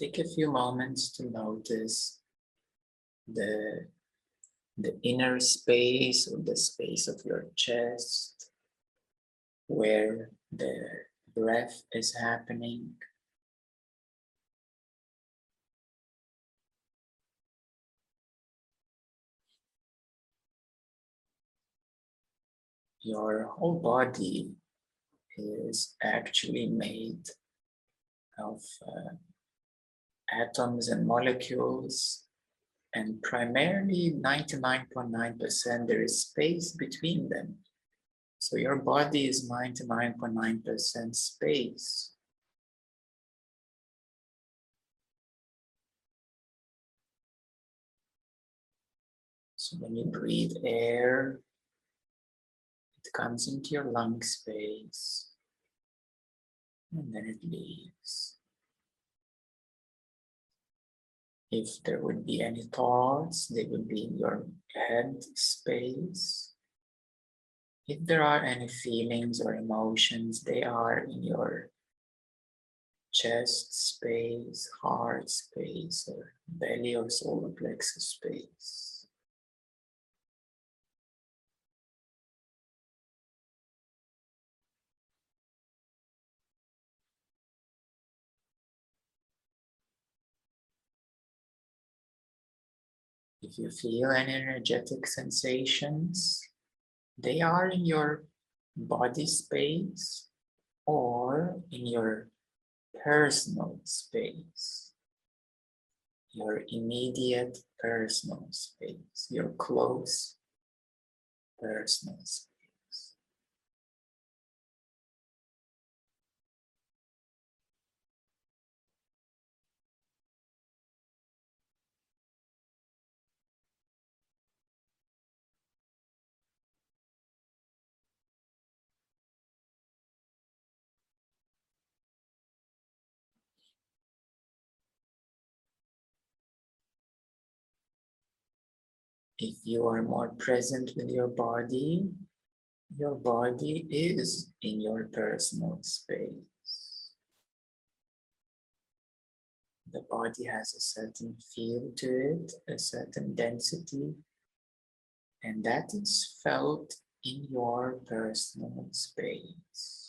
take a few moments to notice the, the inner space or the space of your chest where the breath is happening. Your whole body is actually made of uh, atoms and molecules and primarily 99.9% there is space between them. So your body is 99.9% space. So when you breathe air, it comes into your lung space and then it leaves. If there would be any thoughts, they would be in your head space. If there are any feelings or emotions, they are in your chest space, heart space, or belly or solar plexus space. If you feel any energetic sensations, they are in your body space or in your personal space, your immediate personal space, your close personal space. If you are more present with your body, your body is in your personal space. The body has a certain feel to it, a certain density, and that is felt in your personal space.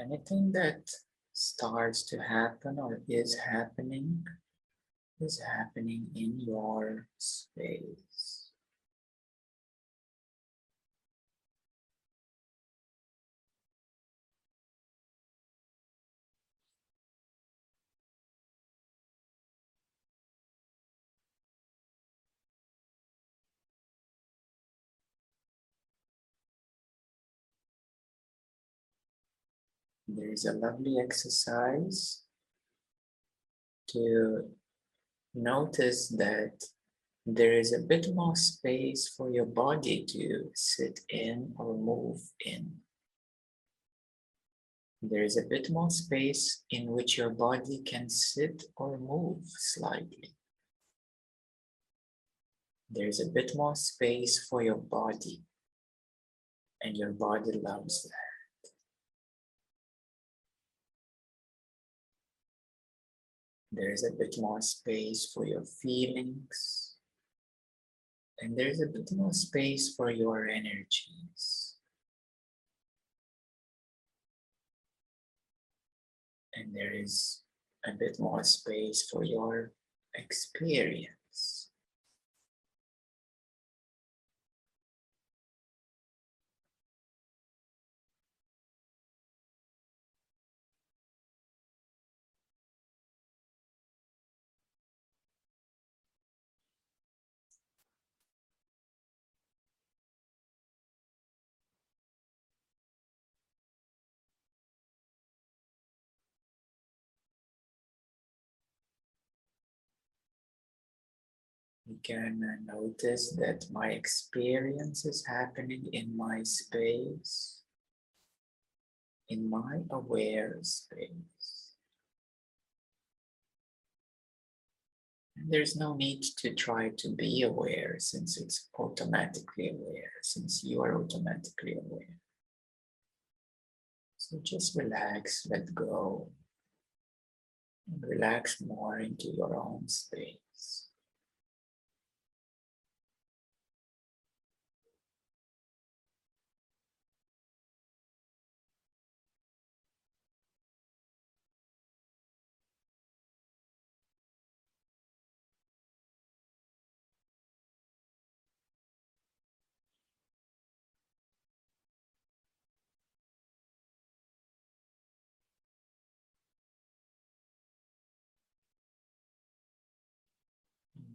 Anything that starts to happen or is happening is happening in your space. There is a lovely exercise to notice that there is a bit more space for your body to sit in or move in. There is a bit more space in which your body can sit or move slightly. There is a bit more space for your body, and your body loves that. There is a bit more space for your feelings. And there's a bit more space for your energies. And there is a bit more space for your experience. Can notice that my experience is happening in my space, in my aware space. And there's no need to try to be aware since it's automatically aware, since you are automatically aware. So just relax, let go, and relax more into your own space.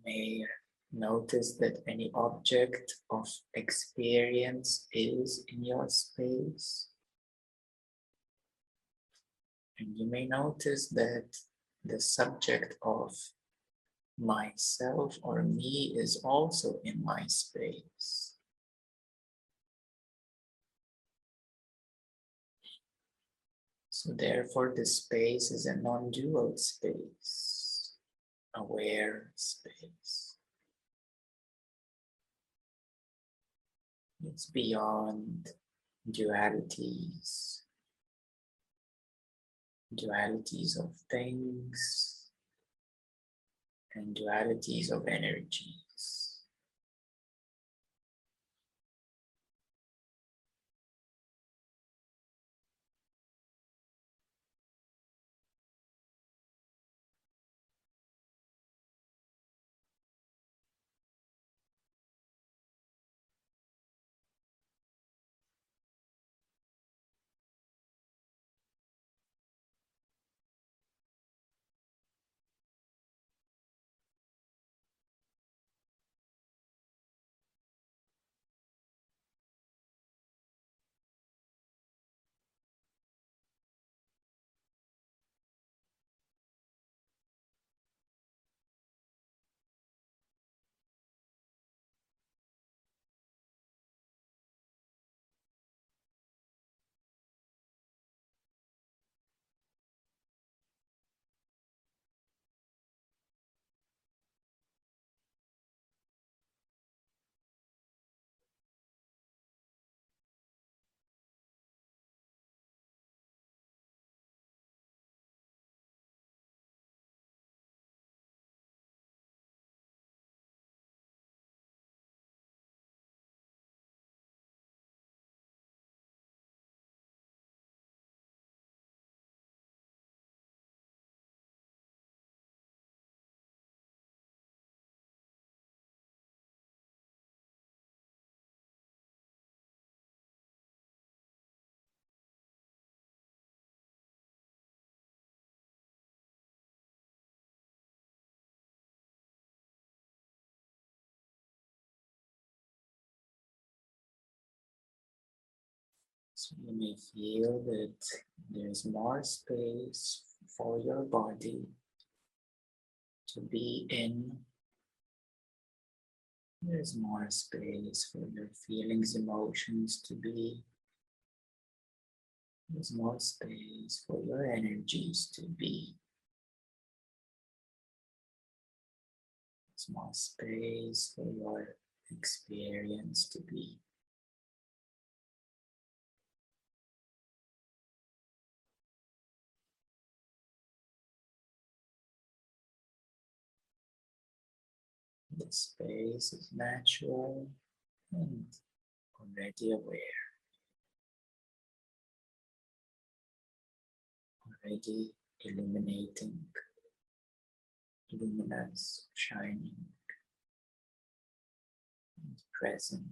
May notice that any object of experience is in your space. And you may notice that the subject of myself or me is also in my space. So therefore the space is a non-dual space, aware space. It's beyond dualities, dualities of things, and dualities of energies. You may feel that there's more space for your body to be in. There's more space for your feelings, emotions to be. There's more space for your energies to be. There's more space for your experience to be. The space is natural and already aware. Already illuminating, luminous, shining, and present.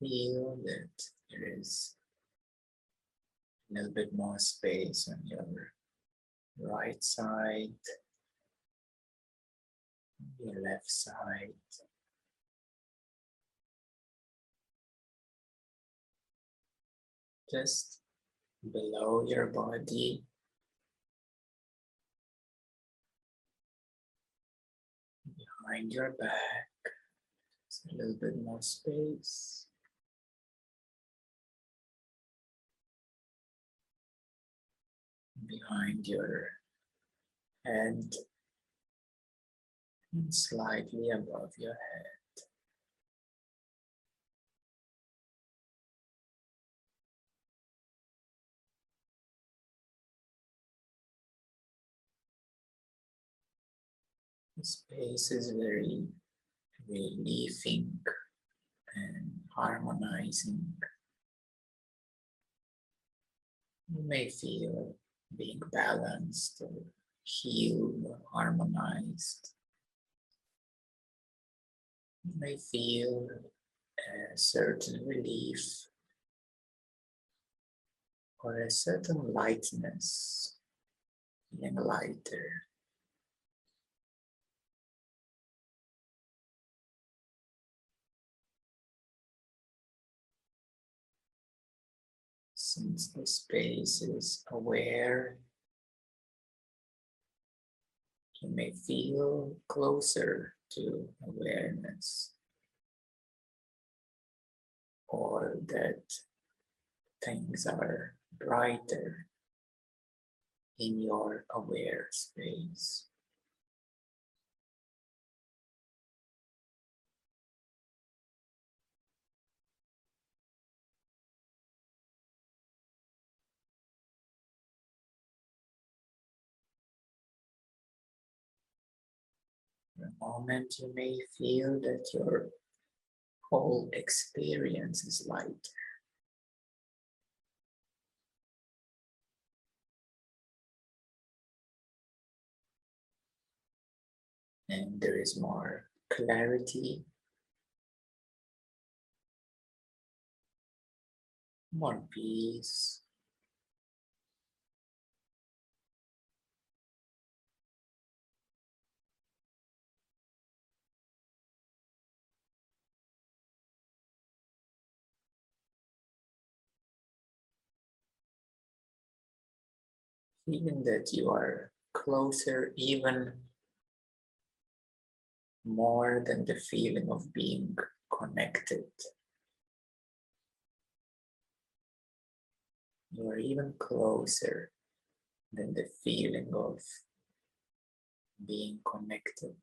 Feel that there is a little bit more space on your right side, your left side. Just below your body. Behind your back, Just a little bit more space. Behind your head and slightly above your head. The space is very relieving and harmonizing. You may feel being balanced or healed or harmonized. You may feel a certain relief or a certain lightness, feeling lighter. Since the space is aware, you may feel closer to awareness or that things are brighter in your aware space. For a moment, you may feel that your whole experience is light. And there is more clarity, more peace. Feeling that you are closer even more than the feeling of being connected. You are even closer than the feeling of being connected.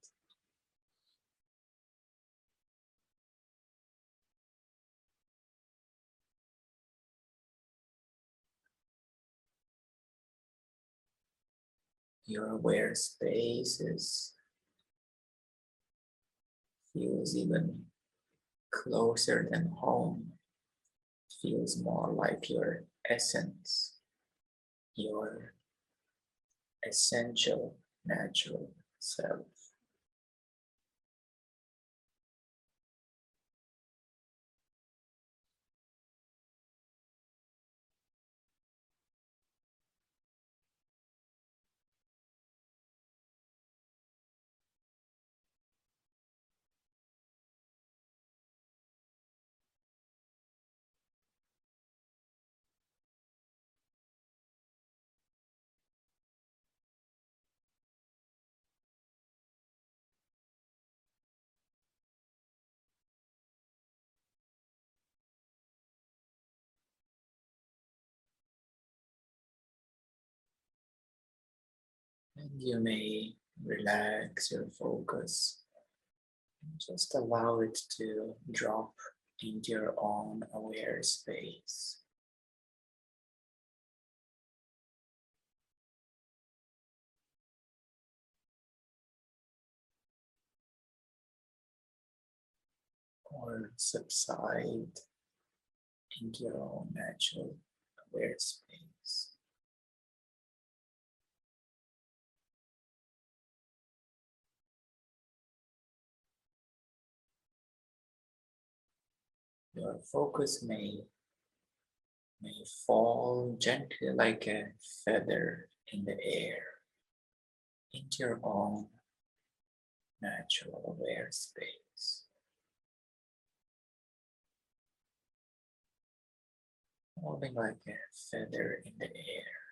Your aware space is feels even closer than home. Feels more like your essence, your essential natural self. You may relax your focus. Just allow it to drop into your own aware space. Or subside into your own natural aware space. Your focus may may fall gently like a feather in the air into your own natural aware space. Moving like a feather in the air.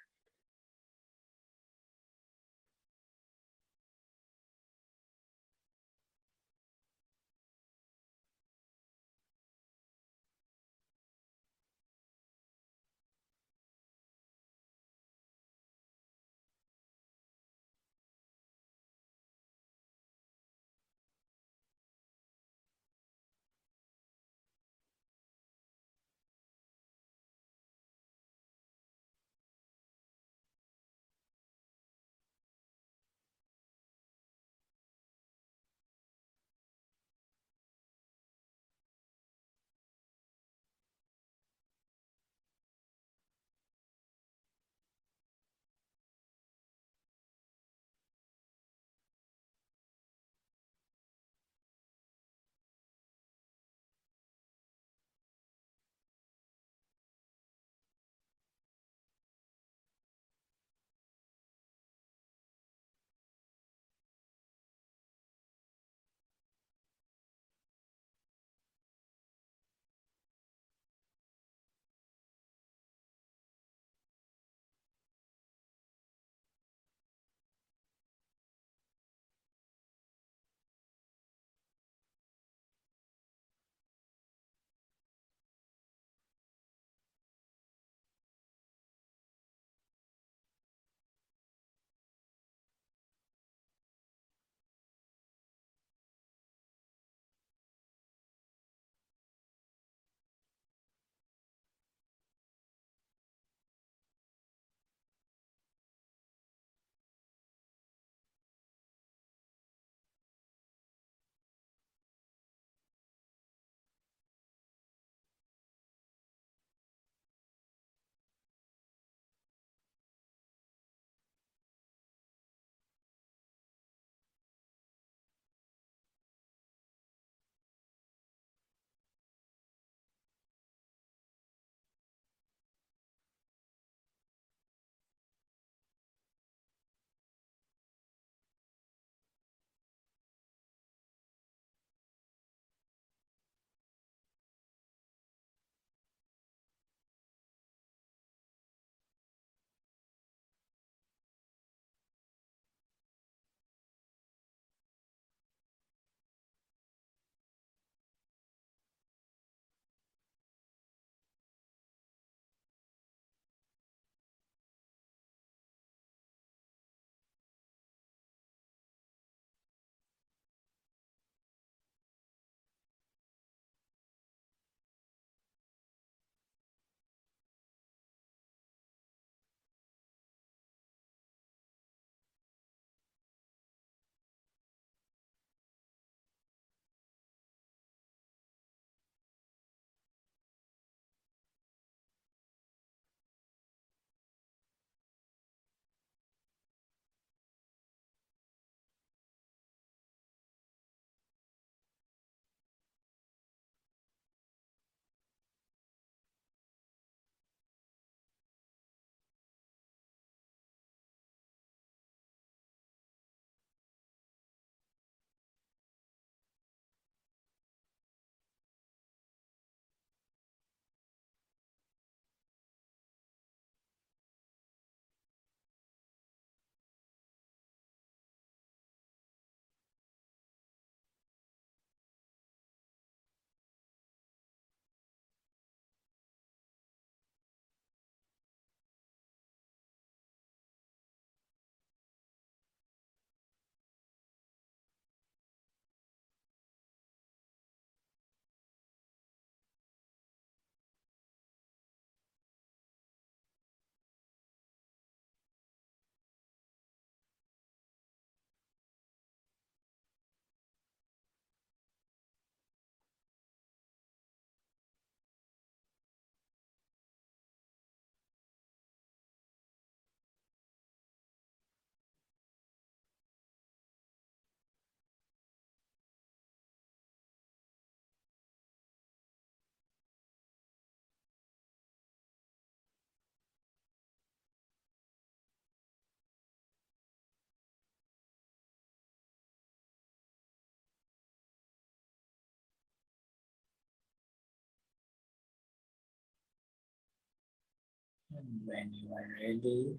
when you are ready,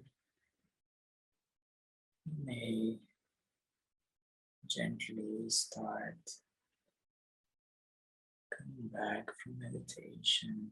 may gently start coming back from meditation.